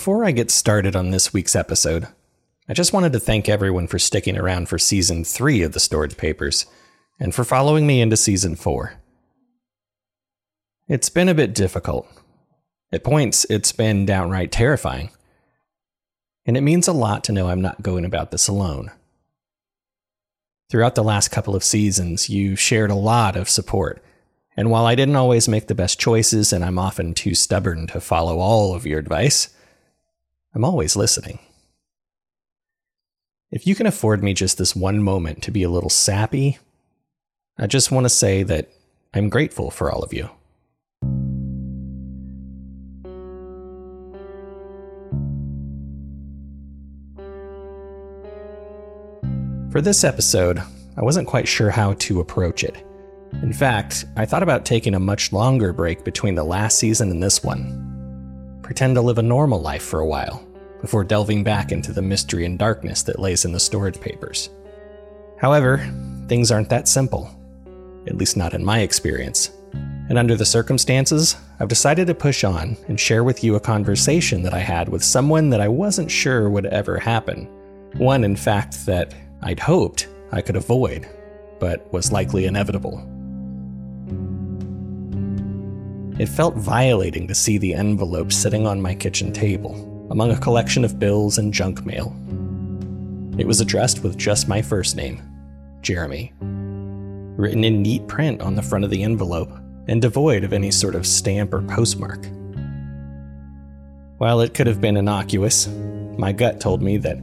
Before I get started on this week's episode, I just wanted to thank everyone for sticking around for season 3 of the Storage Papers and for following me into season 4. It's been a bit difficult. At points, it's been downright terrifying. And it means a lot to know I'm not going about this alone. Throughout the last couple of seasons, you shared a lot of support. And while I didn't always make the best choices and I'm often too stubborn to follow all of your advice, I'm always listening. If you can afford me just this one moment to be a little sappy, I just want to say that I'm grateful for all of you. For this episode, I wasn't quite sure how to approach it. In fact, I thought about taking a much longer break between the last season and this one. Pretend to live a normal life for a while, before delving back into the mystery and darkness that lays in the storage papers. However, things aren't that simple, at least not in my experience. And under the circumstances, I've decided to push on and share with you a conversation that I had with someone that I wasn't sure would ever happen. One, in fact, that I'd hoped I could avoid, but was likely inevitable. It felt violating to see the envelope sitting on my kitchen table, among a collection of bills and junk mail. It was addressed with just my first name, Jeremy, written in neat print on the front of the envelope and devoid of any sort of stamp or postmark. While it could have been innocuous, my gut told me that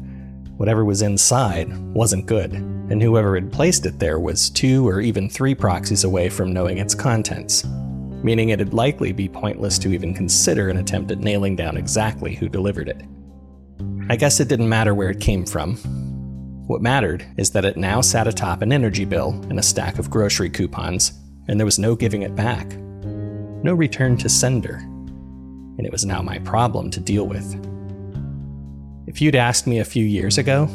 Whatever was inside wasn't good, and whoever had placed it there was two or even three proxies away from knowing its contents, meaning it'd likely be pointless to even consider an attempt at nailing down exactly who delivered it. I guess it didn't matter where it came from. What mattered is that it now sat atop an energy bill and a stack of grocery coupons, and there was no giving it back. No return to sender. And it was now my problem to deal with. If you'd asked me a few years ago,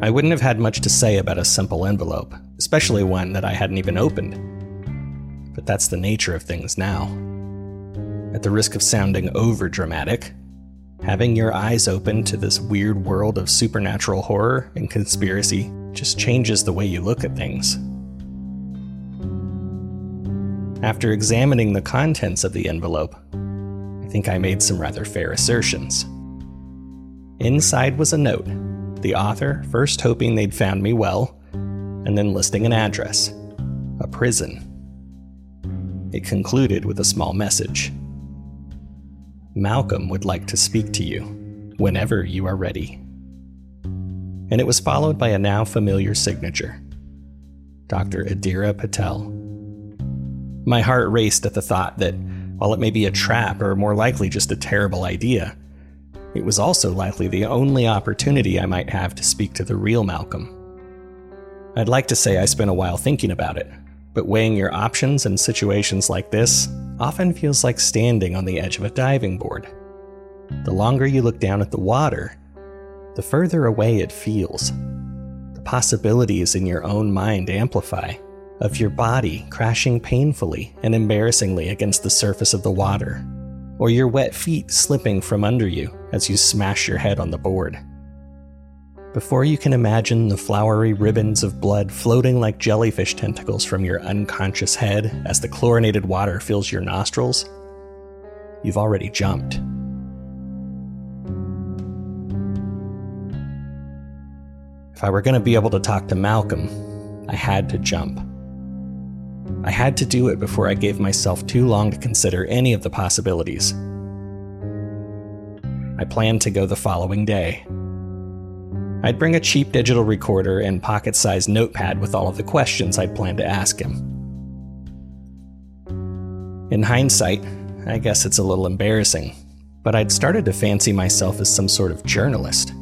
I wouldn't have had much to say about a simple envelope, especially one that I hadn't even opened. But that's the nature of things now. At the risk of sounding over dramatic, having your eyes open to this weird world of supernatural horror and conspiracy just changes the way you look at things. After examining the contents of the envelope, I think I made some rather fair assertions. Inside was a note, the author first hoping they'd found me well, and then listing an address a prison. It concluded with a small message Malcolm would like to speak to you whenever you are ready. And it was followed by a now familiar signature Dr. Adira Patel. My heart raced at the thought that, while it may be a trap or more likely just a terrible idea, it was also likely the only opportunity I might have to speak to the real Malcolm. I'd like to say I spent a while thinking about it, but weighing your options in situations like this often feels like standing on the edge of a diving board. The longer you look down at the water, the further away it feels. The possibilities in your own mind amplify, of your body crashing painfully and embarrassingly against the surface of the water, or your wet feet slipping from under you as you smash your head on the board. Before you can imagine the flowery ribbons of blood floating like jellyfish tentacles from your unconscious head as the chlorinated water fills your nostrils, you've already jumped. If I were going to be able to talk to Malcolm, I had to jump. I had to do it before I gave myself too long to consider any of the possibilities. I planned to go the following day. I'd bring a cheap digital recorder and pocket sized notepad with all of the questions I'd planned to ask him. In hindsight, I guess it's a little embarrassing, but I'd started to fancy myself as some sort of journalist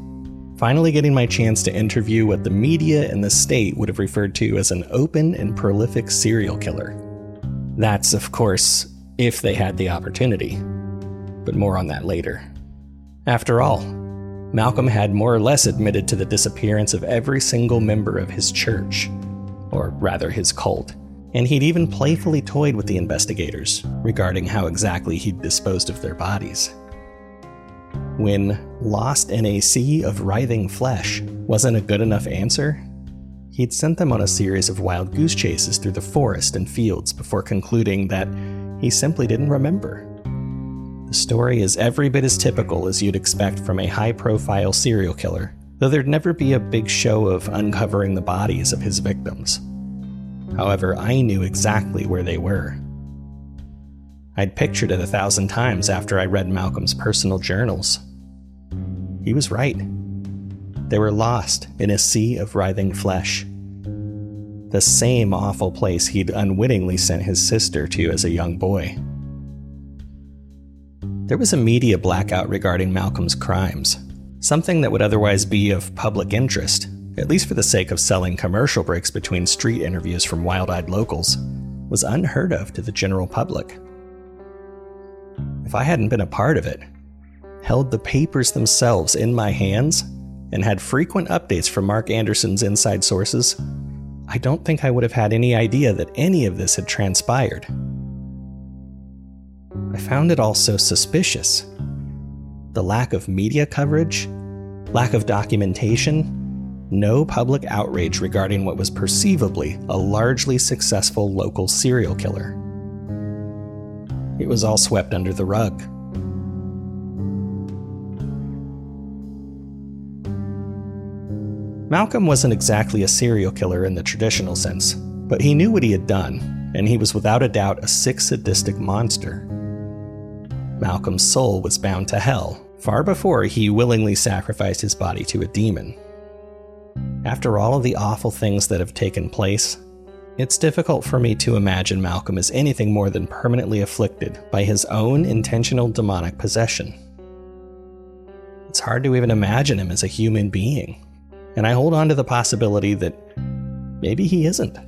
finally getting my chance to interview what the media and the state would have referred to as an open and prolific serial killer. That's, of course, if they had the opportunity. But more on that later. After all, Malcolm had more or less admitted to the disappearance of every single member of his church, or rather his cult, and he'd even playfully toyed with the investigators regarding how exactly he'd disposed of their bodies. When lost in a sea of writhing flesh wasn't a good enough answer, he'd sent them on a series of wild goose chases through the forest and fields before concluding that he simply didn't remember. The story is every bit as typical as you'd expect from a high profile serial killer, though there'd never be a big show of uncovering the bodies of his victims. However, I knew exactly where they were. I'd pictured it a thousand times after I read Malcolm's personal journals. He was right. They were lost in a sea of writhing flesh. The same awful place he'd unwittingly sent his sister to as a young boy. There was a media blackout regarding Malcolm's crimes, something that would otherwise be of public interest, at least for the sake of selling commercial breaks between street interviews from wild eyed locals, was unheard of to the general public. If I hadn't been a part of it, held the papers themselves in my hands, and had frequent updates from Mark Anderson's inside sources, I don't think I would have had any idea that any of this had transpired. I found it all so suspicious. The lack of media coverage, lack of documentation, no public outrage regarding what was perceivably a largely successful local serial killer. It was all swept under the rug. Malcolm wasn't exactly a serial killer in the traditional sense, but he knew what he had done, and he was without a doubt a sick sadistic monster. Malcolm's soul was bound to hell far before he willingly sacrificed his body to a demon. After all of the awful things that have taken place, it's difficult for me to imagine Malcolm as anything more than permanently afflicted by his own intentional demonic possession. It's hard to even imagine him as a human being and I hold on to the possibility that maybe he isn't.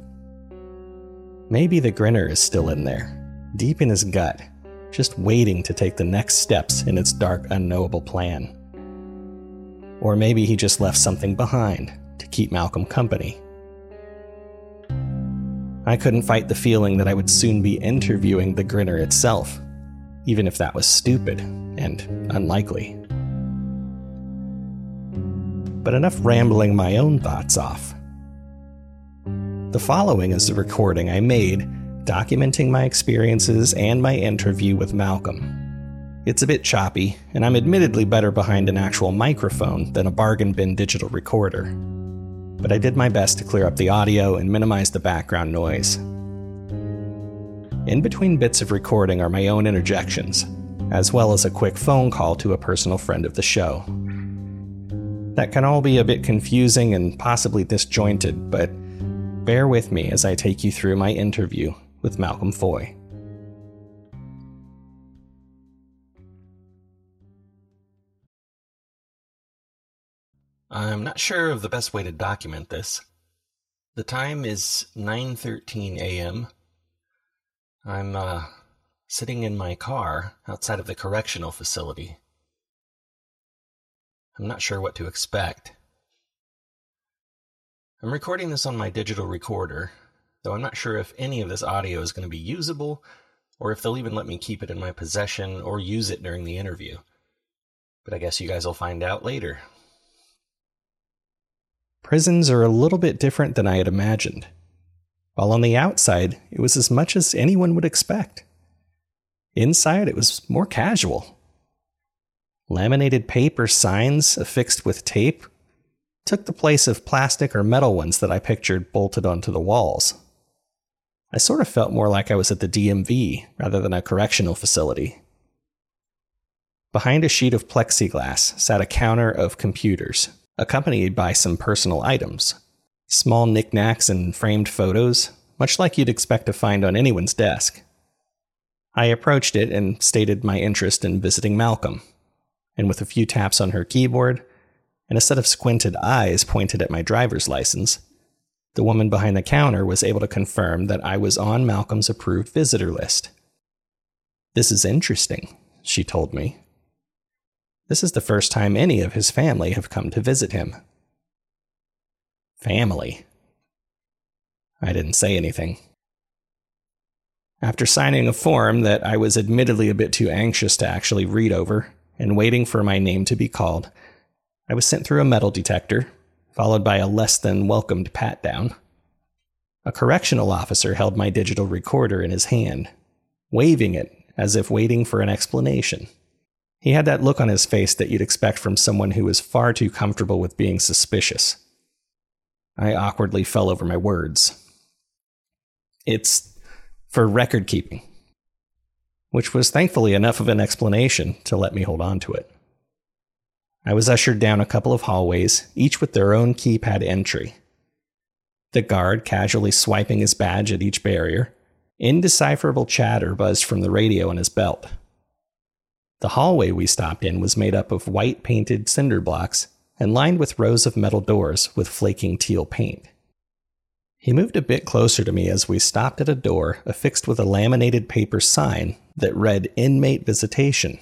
Maybe the grinner is still in there, deep in his gut, just waiting to take the next steps in its dark, unknowable plan. Or maybe he just left something behind to keep Malcolm company. I couldn't fight the feeling that I would soon be interviewing the grinner itself, even if that was stupid and unlikely but enough rambling my own thoughts off. The following is the recording I made documenting my experiences and my interview with Malcolm. It's a bit choppy, and I'm admittedly better behind an actual microphone than a bargain bin digital recorder. But I did my best to clear up the audio and minimize the background noise. In between bits of recording are my own interjections, as well as a quick phone call to a personal friend of the show. That can all be a bit confusing and possibly disjointed, but bear with me as I take you through my interview with Malcolm Foy. I'm not sure of the best way to document this. The time is 9:13 a.m. I'm uh, sitting in my car outside of the correctional facility. I'm not sure what to expect. I'm recording this on my digital recorder, though I'm not sure if any of this audio is going to be usable or if they'll even let me keep it in my possession or use it during the interview. But I guess you guys will find out later. Prisons are a little bit different than I had imagined. While on the outside, it was as much as anyone would expect. Inside, it was more casual Laminated paper signs affixed with tape took the place of plastic or metal ones that I pictured bolted onto the walls. I sort of felt more like I was at the DMV rather than a correctional facility. Behind a sheet of plexiglass sat a counter of computers, accompanied by some personal items small knickknacks and framed photos, much like you'd expect to find on anyone's desk. I approached it and stated my interest in visiting Malcolm, and with a few taps on her keyboard and a set of squinted eyes pointed at my driver's license, the woman behind the counter was able to confirm that I was on Malcolm's approved visitor list. This is interesting, she told me. This is the first time any of his family have come to visit him. Family. I didn't say anything. After signing a form that I was admittedly a bit too anxious to actually read over, and waiting for my name to be called, I was sent through a metal detector, followed by a less than welcomed pat down. A correctional officer held my digital recorder in his hand, waving it as if waiting for an explanation. He had that look on his face that you'd expect from someone who was far too comfortable with being suspicious. I awkwardly fell over my words. It's for record keeping, which was thankfully enough of an explanation to let me hold on to it. I was ushered down a couple of hallways, each with their own keypad entry. The guard casually swiping his badge at each barrier. Indecipherable chatter buzzed from the radio in his belt. The hallway we stopped in was made up of white painted cinder blocks and lined with rows of metal doors with flaking teal paint. He moved a bit closer to me as we stopped at a door affixed with a laminated paper sign that read Inmate Visitation.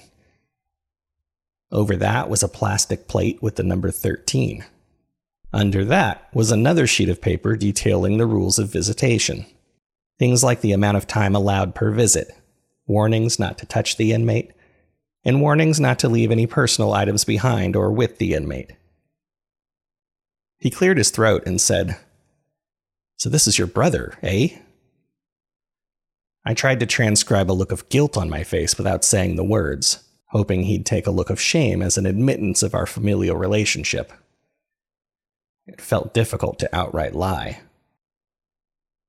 Over that was a plastic plate with the number 13. Under that was another sheet of paper detailing the rules of visitation. Things like the amount of time allowed per visit, warnings not to touch the inmate, and warnings not to leave any personal items behind or with the inmate. He cleared his throat and said, So this is your brother, eh? I tried to transcribe a look of guilt on my face without saying the words, hoping he'd take a look of shame as an admittance of our familial relationship. It felt difficult to outright lie.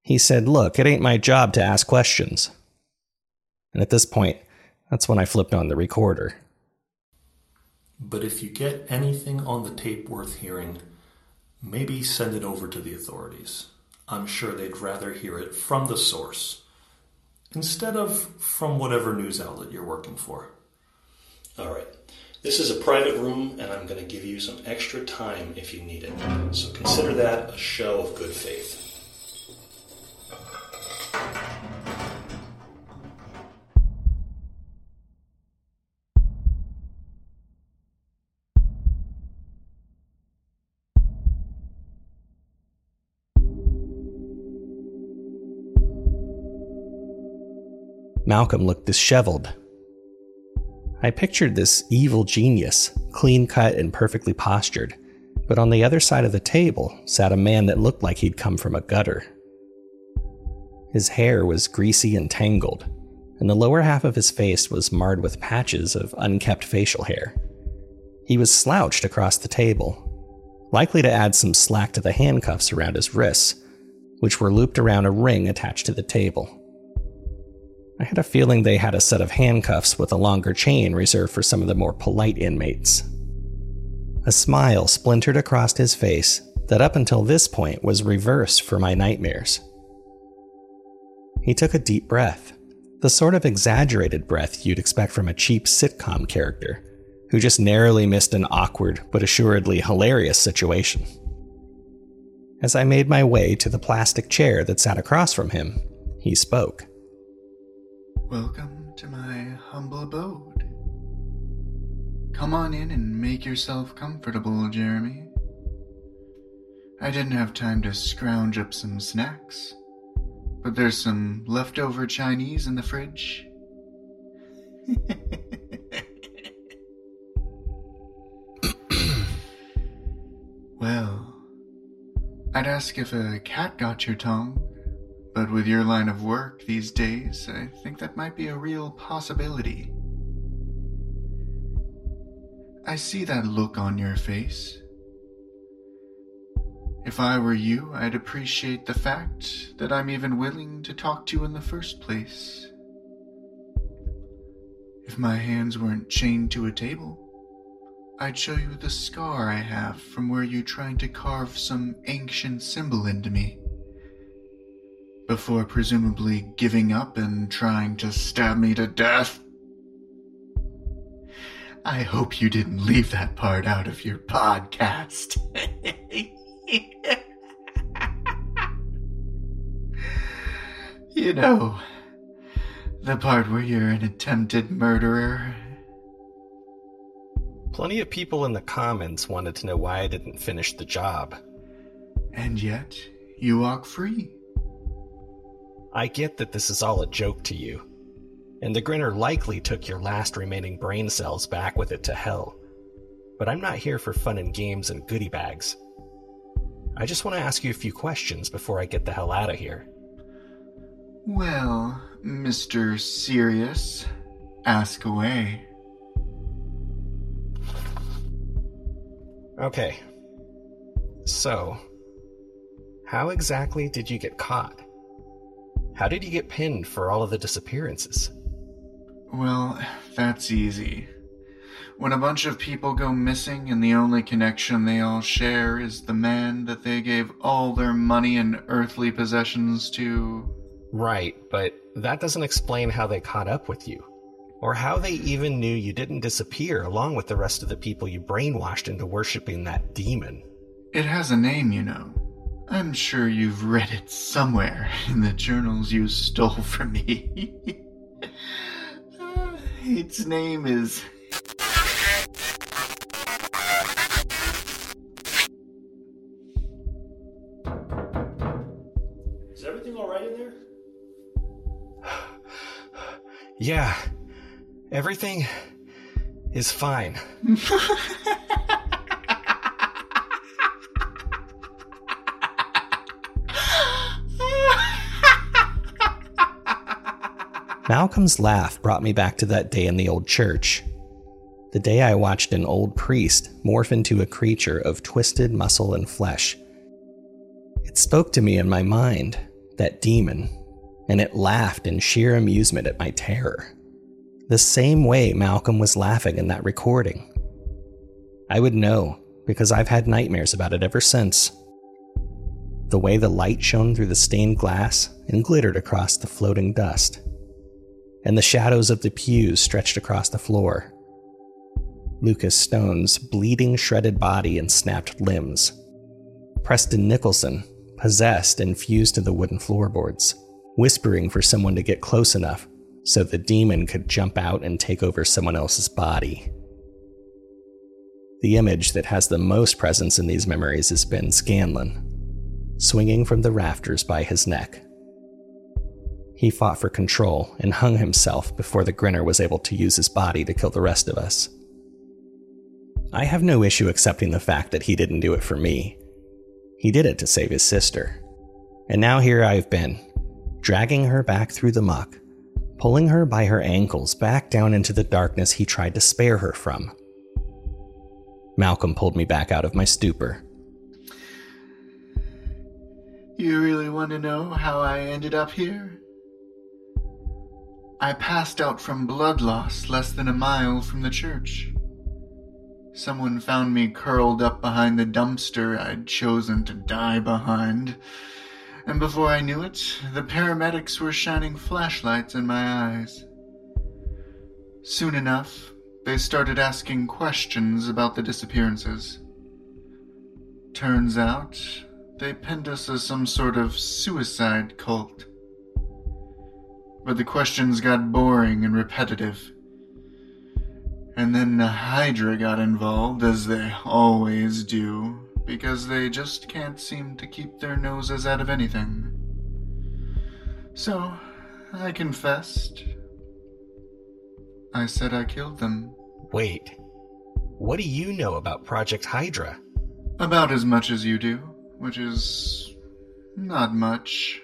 He said, Look, it ain't my job to ask questions. And at this point, that's when I flipped on the recorder. But if you get anything on the tape worth hearing, maybe send it over to the authorities. I'm sure they'd rather hear it from the source instead of from whatever news outlet you're working for. All right. This is a private room, and I'm going to give you some extra time if you need it. So consider that a show of good faith. Malcolm looked disheveled. I pictured this evil genius, clean cut and perfectly postured, but on the other side of the table sat a man that looked like he'd come from a gutter. His hair was greasy and tangled, and the lower half of his face was marred with patches of unkept facial hair. He was slouched across the table, likely to add some slack to the handcuffs around his wrists, which were looped around a ring attached to the table. I had a feeling they had a set of handcuffs with a longer chain reserved for some of the more polite inmates. A smile splintered across his face that up until this point was reversed for my nightmares. He took a deep breath, the sort of exaggerated breath you'd expect from a cheap sitcom character who just narrowly missed an awkward but assuredly hilarious situation. As I made my way to the plastic chair that sat across from him, he spoke. Welcome to my humble abode. Come on in and make yourself comfortable, Jeremy. I didn't have time to scrounge up some snacks, but there's some leftover Chinese in the fridge. well, I'd ask if a cat got your tongue, but with your line of work these days, I think that might be a real possibility. I see that look on your face. If I were you, I'd appreciate the fact that I'm even willing to talk to you in the first place. If my hands weren't chained to a table, I'd show you the scar I have from where you tried to carve some ancient symbol into me before presumably giving up and trying to stab me to death. I hope you didn't leave that part out of your podcast. you know, the part where you're an attempted murderer. Plenty of people in the comments wanted to know why I didn't finish the job. And yet, you walk free. I get that this is all a joke to you. and the Grinner likely took your last remaining brain cells back with it to hell. But I'm not here for fun and games and goodie bags. I just want to ask you a few questions before I get the hell out of here. Well, Mr. Serious, ask away. Okay. So, how exactly did you get caught? How did you get pinned for all of the disappearances? Well, that's easy. When a bunch of people go missing and the only connection they all share is the man that they gave all their money and earthly possessions to. Right, but that doesn't explain how they caught up with you. Or how they even knew you didn't disappear along with the rest of the people you brainwashed into worshipping that demon. It has a name, you know. I'm sure you've read it somewhere in the journals you stole from me. Uh, its name is. Is everything alright in there? Yeah, everything is fine. Malcolm's laugh brought me back to that day in the old church. The day I watched an old priest morph into a creature of twisted muscle and flesh. It spoke to me in my mind, that demon, and it laughed in sheer amusement at my terror. The same way Malcolm was laughing in that recording. I would know because I've had nightmares about it ever since. The way the light shone through the stained glass and glittered across the floating dust and the shadows of the pews stretched across the floor. Lucas Stone's bleeding, shredded body and snapped limbs. Preston Nicholson, possessed and fused to the wooden floorboards, whispering for someone to get close enough so the demon could jump out and take over someone else's body. The image that has the most presence in these memories is Ben Scanlon, swinging from the rafters by his neck, he fought for control and hung himself before the Grinner was able to use his body to kill the rest of us. I have no issue accepting the fact that he didn't do it for me. He did it to save his sister. And now here I've been, dragging her back through the muck, pulling her by her ankles back down into the darkness he tried to spare her from. Malcolm pulled me back out of my stupor. You really want to know how I ended up here? I passed out from blood loss less than a mile from the church. Someone found me curled up behind the dumpster I'd chosen to die behind, and before I knew it, the paramedics were shining flashlights in my eyes. Soon enough, they started asking questions about the disappearances. Turns out, they pinned us as some sort of suicide cult but the questions got boring and repetitive. And then the Hydra got involved, as they always do, because they just can't seem to keep their noses out of anything. So, I confessed. I said I killed them. Wait, what do you know about Project Hydra? About as much as you do, which is not much.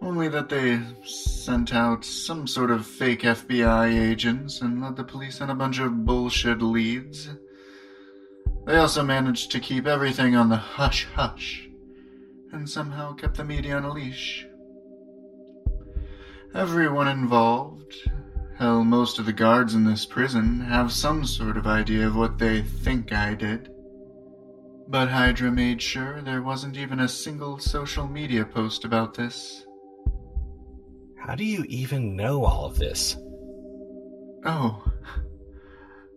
Only that they sent out some sort of fake FBI agents and led the police on a bunch of bullshit leads. They also managed to keep everything on the hush hush, and somehow kept the media on a leash. Everyone involved, hell, most of the guards in this prison, have some sort of idea of what they think I did. But Hydra made sure there wasn't even a single social media post about this. How do you even know all of this? Oh,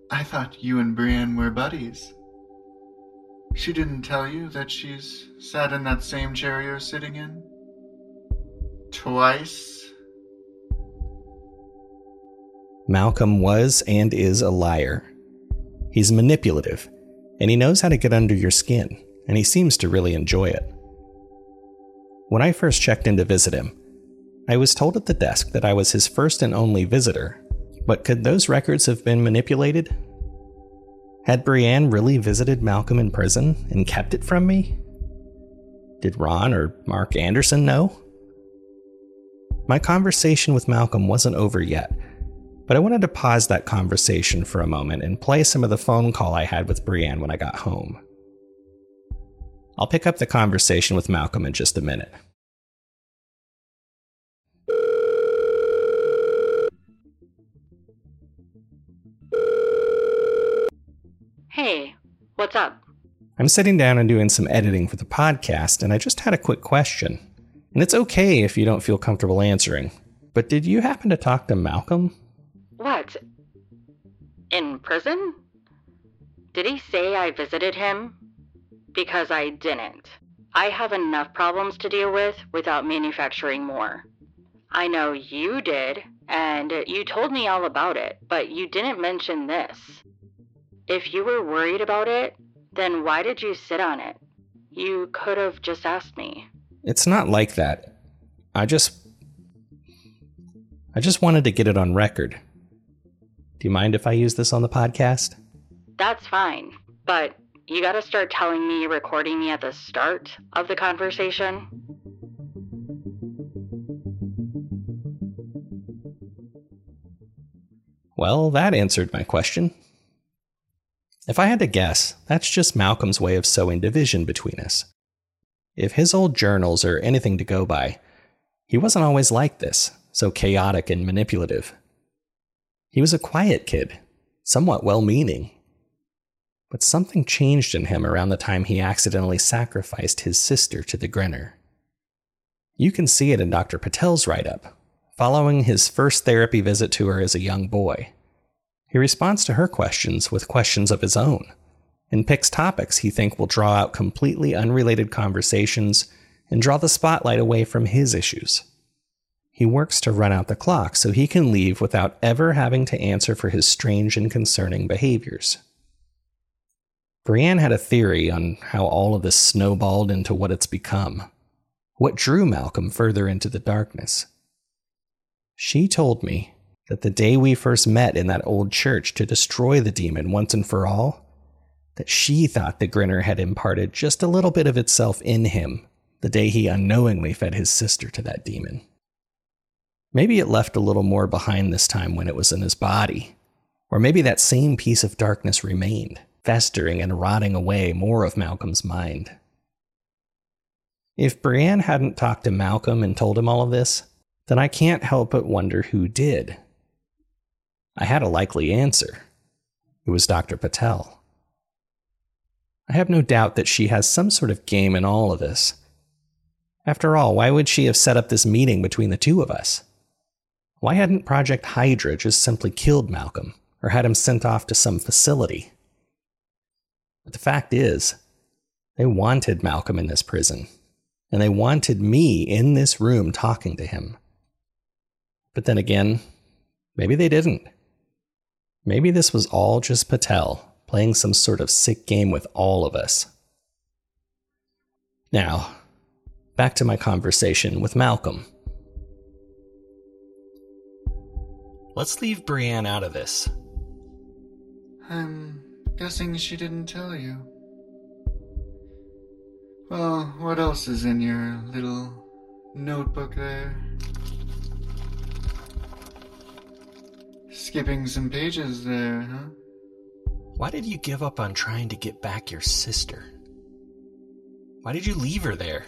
I thought you and Brianne were buddies. She didn't tell you that she's sat in that same chair you're sitting in? Twice? Malcolm was and is a liar. He's manipulative, and he knows how to get under your skin, and he seems to really enjoy it. When I first checked in to visit him, I was told at the desk that I was his first and only visitor, but could those records have been manipulated? Had Brianne really visited Malcolm in prison and kept it from me? Did Ron or Mark Anderson know? My conversation with Malcolm wasn't over yet, but I wanted to pause that conversation for a moment and play some of the phone call I had with Brianne when I got home. I'll pick up the conversation with Malcolm in just a minute. Hey, what's up? I'm sitting down and doing some editing for the podcast, and I just had a quick question. And it's okay if you don't feel comfortable answering. But did you happen to talk to Malcolm? What? In prison? Did he say I visited him? Because I didn't. I have enough problems to deal with without manufacturing more. I know you did, and you told me all about it, but you didn't mention this. If you were worried about it, then why did you sit on it? You could have just asked me. It's not like that. I just. I just wanted to get it on record. Do you mind if I use this on the podcast? That's fine, but you gotta start telling me you're recording me at the start of the conversation. Well, that answered my question. If I had to guess, that's just Malcolm's way of sowing division between us. If his old journals are anything to go by, he wasn't always like this, so chaotic and manipulative. He was a quiet kid, somewhat well meaning. But something changed in him around the time he accidentally sacrificed his sister to the Grinner. You can see it in Dr. Patel's write up, following his first therapy visit to her as a young boy. He responds to her questions with questions of his own and picks topics he thinks will draw out completely unrelated conversations and draw the spotlight away from his issues. He works to run out the clock so he can leave without ever having to answer for his strange and concerning behaviors. Brianne had a theory on how all of this snowballed into what it's become, what drew Malcolm further into the darkness. She told me that the day we first met in that old church to destroy the demon once and for all, that she thought the grinner had imparted just a little bit of itself in him the day he unknowingly fed his sister to that demon. Maybe it left a little more behind this time when it was in his body, or maybe that same piece of darkness remained, festering and rotting away more of Malcolm's mind. If Brianne hadn't talked to Malcolm and told him all of this, then I can't help but wonder who did. I had a likely answer. It was Dr. Patel. I have no doubt that she has some sort of game in all of this. After all, why would she have set up this meeting between the two of us? Why hadn't Project Hydra just simply killed Malcolm or had him sent off to some facility? But the fact is, they wanted Malcolm in this prison, and they wanted me in this room talking to him. But then again, maybe they didn't. Maybe this was all just Patel playing some sort of sick game with all of us. Now, back to my conversation with Malcolm. Let's leave Brianne out of this. I'm guessing she didn't tell you. Well, what else is in your little notebook there? Skipping some pages there, huh? Why did you give up on trying to get back your sister? Why did you leave her there?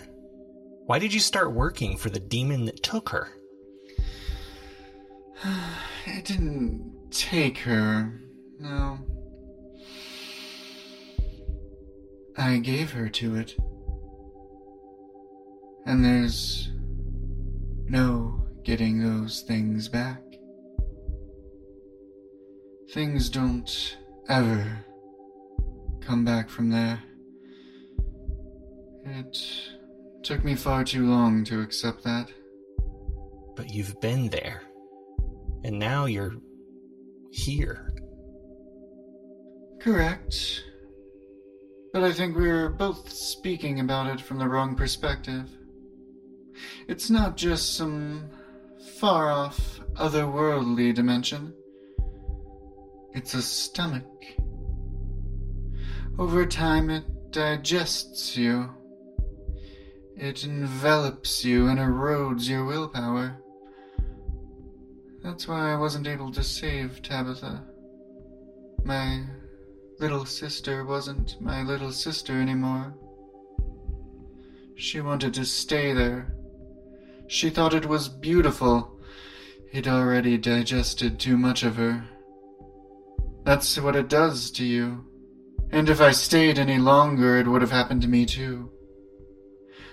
Why did you start working for the demon that took her? It didn't take her, no. I gave her to it. And there's no getting those things back. Things don't ever come back from there. It took me far too long to accept that. But you've been there. And now you're here. Correct. But I think we're both speaking about it from the wrong perspective. It's not just some far off, otherworldly dimension. It's a stomach. Over time, it digests you. It envelops you and erodes your willpower. That's why I wasn't able to save Tabitha. My little sister wasn't my little sister anymore. She wanted to stay there. She thought it was beautiful. He'd already digested too much of her. That's what it does to you. And if I stayed any longer, it would have happened to me too.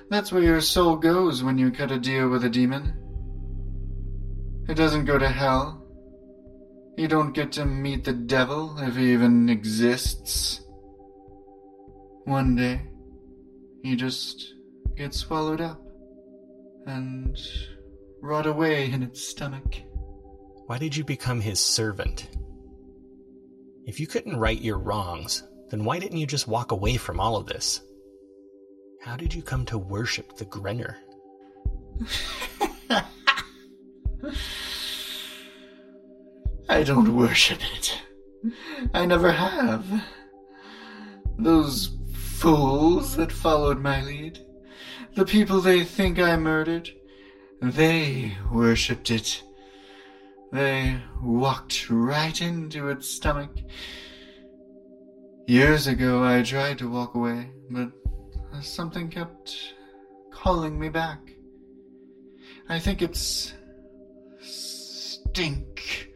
That's where your soul goes when you cut a deal with a demon. It doesn't go to hell. You don't get to meet the devil if he even exists. One day, you just get swallowed up and rot away in its stomach. Why did you become his servant? If you couldn't right your wrongs, then why didn't you just walk away from all of this? How did you come to worship the Grinner? I don't worship it. I never have. Those fools that followed my lead, the people they think I murdered, they worshipped it. They walked right into its stomach. Years ago, I tried to walk away, but something kept calling me back. I think its stink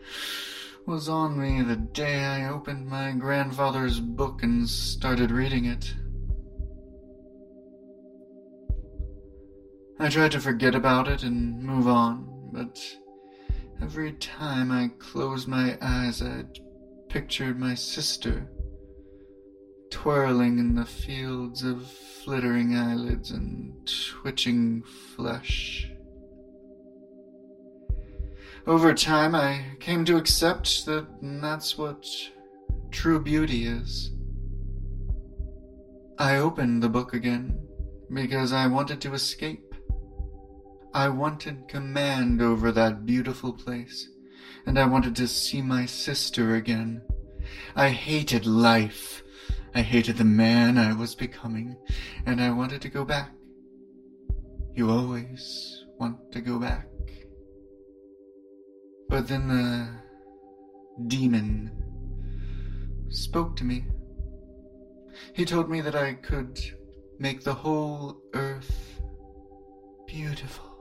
was on me the day I opened my grandfather's book and started reading it. I tried to forget about it and move on, but every time I closed my eyes, I pictured my sister twirling in the fields of flittering eyelids and twitching flesh. Over time, I came to accept that that's what true beauty is. I opened the book again because I wanted to escape. I wanted command over that beautiful place, and I wanted to see my sister again. I hated life. I hated the man I was becoming, and I wanted to go back. You always want to go back. But then the demon spoke to me. He told me that I could make the whole earth beautiful.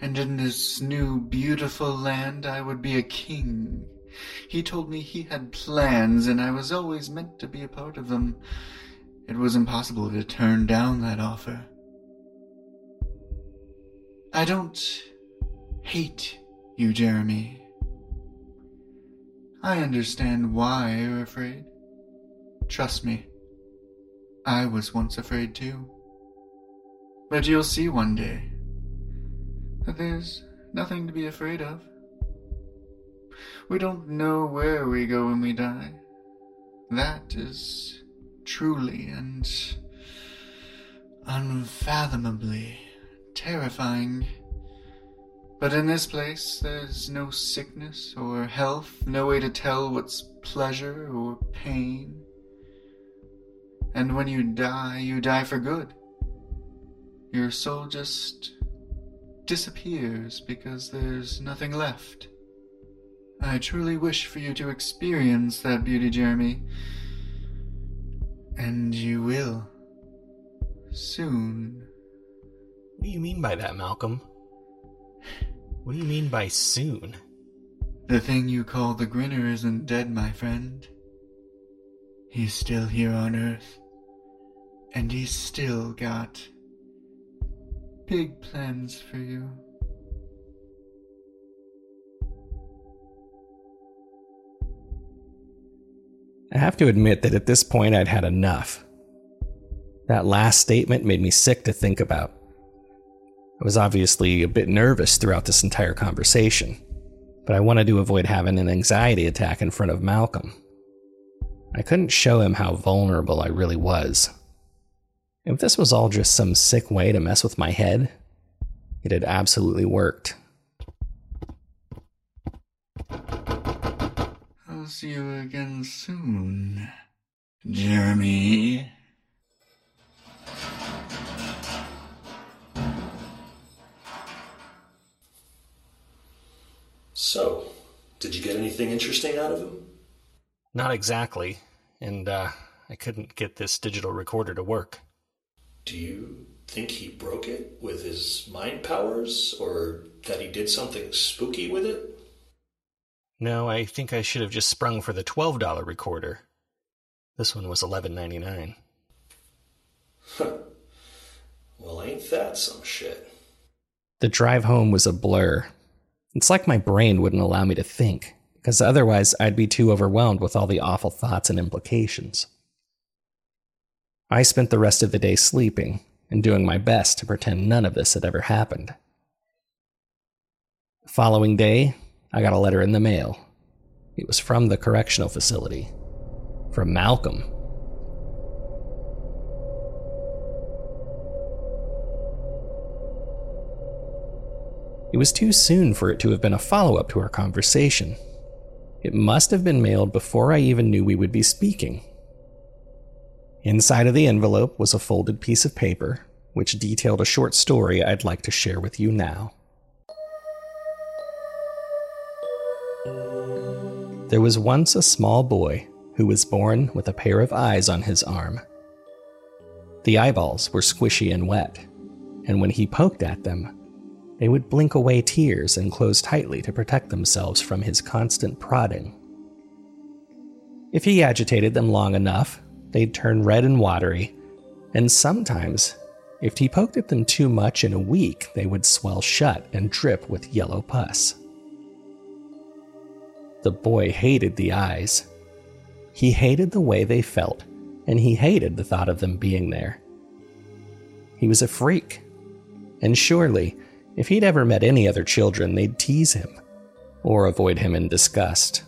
And in this new beautiful land I would be a king. He told me he had plans and I was always meant to be a part of them. It was impossible to turn down that offer. I don't hate you, Jeremy. I understand why you're afraid. Trust me, I was once afraid too. But you'll see one day that there's nothing to be afraid of. We don't know where we go when we die. That is truly and unfathomably terrifying. But in this place, there's no sickness or health, no way to tell what's pleasure or pain. And when you die, you die for good. Your soul just disappears because there's nothing left. I truly wish for you to experience that beauty, Jeremy. And you will. Soon. What do you mean by that, Malcolm? What do you mean by soon? The thing you call the Grinner isn't dead, my friend. He's still here on Earth. And he's still got big plans for you. I have to admit that at this point I'd had enough. That last statement made me sick to think about. I was obviously a bit nervous throughout this entire conversation, but I wanted to avoid having an anxiety attack in front of Malcolm. I couldn't show him how vulnerable I really was. If this was all just some sick way to mess with my head, It had absolutely worked. I'll see you again soon, Jeremy. So, did you get anything interesting out of him? Not exactly, and uh, I couldn't get this digital recorder to work. Do you think he broke it with his mind powers, or that he did something spooky with it? No, I think I should have just sprung for the $12 recorder. This one was $11.99. Well, ain't that some shit? The drive home was a blur. It's like my brain wouldn't allow me to think, because otherwise I'd be too overwhelmed with all the awful thoughts and implications. I spent the rest of the day sleeping and doing my best to pretend none of this had ever happened. The following day, I got a letter in the mail. It was from the correctional facility. From Malcolm. It was too soon for it to have been a follow up to our conversation. It must have been mailed before I even knew we would be speaking. Inside of the envelope was a folded piece of paper, which detailed a short story I'd like to share with you now. There was once a small boy who was born with a pair of eyes on his arm. The eyeballs were squishy and wet, and when he poked at them, they would blink away tears and close tightly to protect themselves from his constant prodding. If he agitated them long enough, they'd turn red and watery, and sometimes, if he poked at them too much in a week, they would swell shut and drip with yellow pus. The boy hated the eyes. He hated the way they felt, and he hated the thought of them being there. He was a freak, and surely, if he'd ever met any other children, they'd tease him or avoid him in disgust.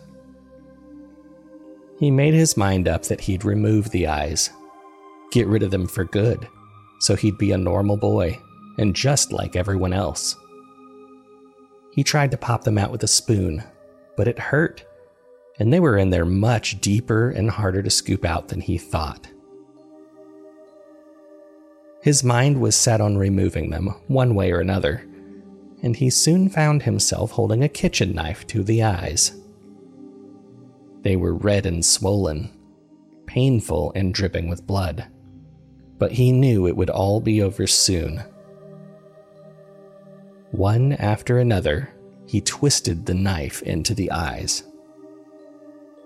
He made his mind up that he'd remove the eyes, get rid of them for good, so he'd be a normal boy and just like everyone else. He tried to pop them out with a spoon, but it hurt, and they were in there much deeper and harder to scoop out than he thought. His mind was set on removing them, one way or another, and he soon found himself holding a kitchen knife to the eyes. They were red and swollen, painful and dripping with blood, but he knew it would all be over soon. One after another, he twisted the knife into the eyes.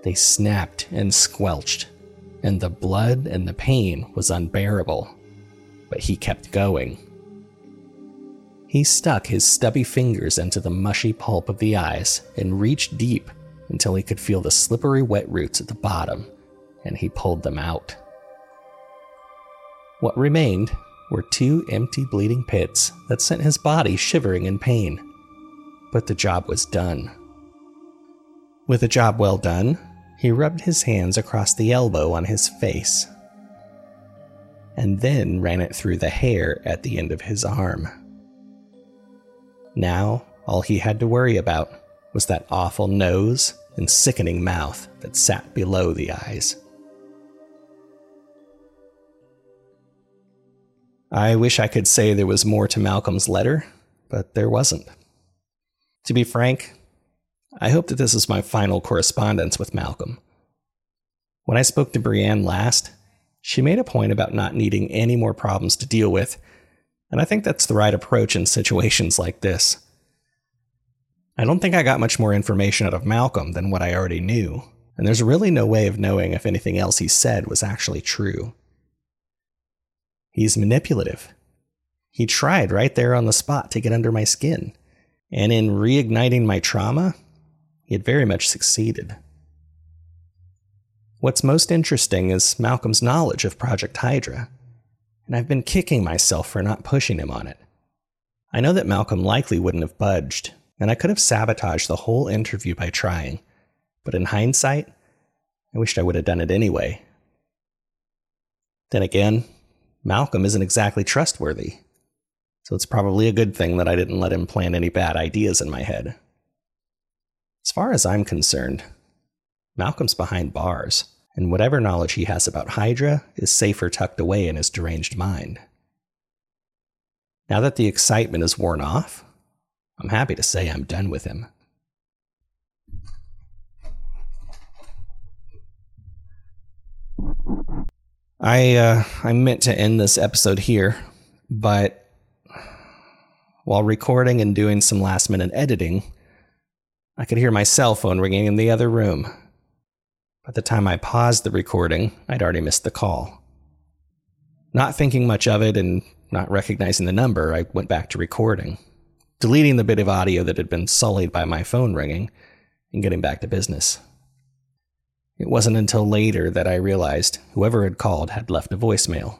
They snapped and squelched, and the blood and the pain was unbearable, but he kept going. He stuck his stubby fingers into the mushy pulp of the eyes and reached deep until he could feel the slippery wet roots at the bottom, and he pulled them out. What remained were two empty bleeding pits that sent his body shivering in pain. But the job was done. With a job well done, he rubbed his hands across the elbow on his face and then ran it through the hair at the end of his arm. Now, all he had to worry about was that awful nose and sickening mouth that sat below the eyes. I wish I could say there was more to Malcolm's letter, but there wasn't. To be frank, I hope that this is my final correspondence with Malcolm. When I spoke to Brianne last, she made a point about not needing any more problems to deal with and I think that's the right approach in situations like this. I don't think I got much more information out of Malcolm than what I already knew, and there's really no way of knowing if anything else he said was actually true. He's manipulative. He tried right there on the spot to get under my skin, and in reigniting my trauma, he had very much succeeded. What's most interesting is Malcolm's knowledge of Project Hydra and I've been kicking myself for not pushing him on it. I know that Malcolm likely wouldn't have budged, and I could have sabotaged the whole interview by trying, but in hindsight, I wished I would have done it anyway. Then again, Malcolm isn't exactly trustworthy. So it's probably a good thing that I didn't let him plant any bad ideas in my head. As far as I'm concerned, Malcolm's behind bars, and whatever knowledge he has about Hydra is safer tucked away in his deranged mind. Now that the excitement is worn off, I'm happy to say I'm done with him. I uh, I meant to end this episode here, but while recording and doing some last minute editing, I could hear my cell phone ringing in the other room. By the time I paused the recording, I'd already missed the call. Not thinking much of it and not recognizing the number, I went back to recording, deleting the bit of audio that had been sullied by my phone ringing and getting back to business. It wasn't until later that I realized whoever had called had left a voicemail.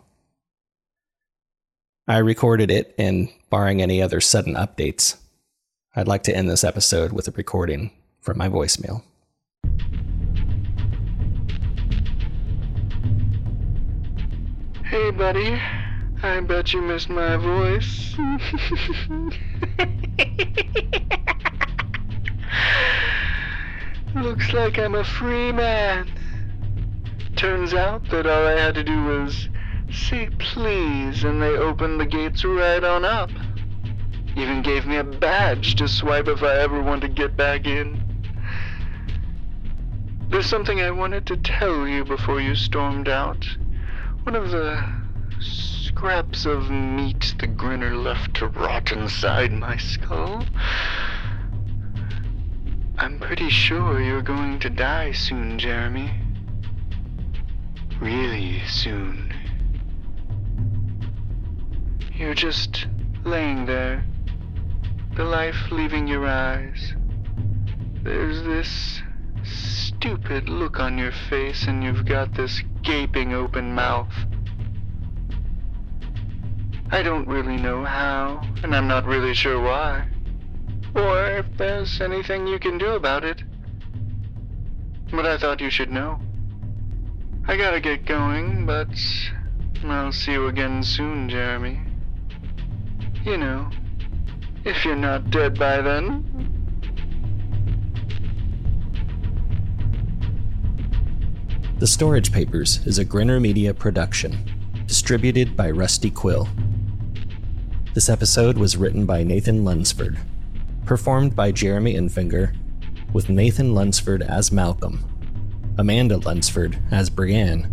I recorded it, and barring any other sudden updates, I'd like to end this episode with a recording from my voicemail. Hey, buddy. I bet you missed my voice. Looks like I'm a free man. Turns out that all I had to do was say please and they opened the gates right on up. Even gave me a badge to swipe if I ever want to get back in. There's something I wanted to tell you before you stormed out. One of the scraps of meat the grinner left to rot inside my skull. I'm pretty sure you're going to die soon, Jeremy. Really soon. You're just laying there, the life leaving your eyes. There's this stupid look on your face, and you've got this gaping open mouth. I don't really know how, and I'm not really sure why or if there's anything you can do about it. But I thought you should know. I gotta get going, but I'll see you again soon, Jeremy. You know, if you're not dead by then. The Storage Papers is a Grinner Media production, distributed by Rusty Quill. This episode was written by Nathan Lunsford performed by Jeremy Enfinger, with Nathan Lunsford as Malcolm, Amanda Lunsford as Brianne,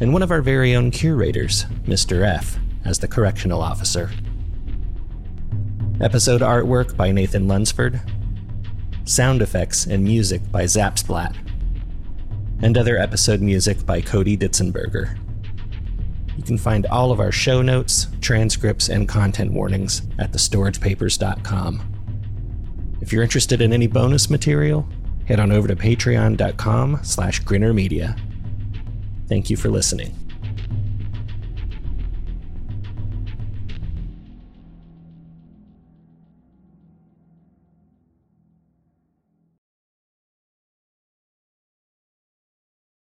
and one of our very own curators, Mr. F, as the correctional officer. Episode artwork by Nathan Lunsford, sound effects and music by Zapsplat, and other episode music by Cody Ditzenberger. You can find all of our show notes, transcripts, and content warnings at thestoragepapers.com. If you're interested in any bonus material, head on over to patreon.com slash grinnermedia. Thank you for listening.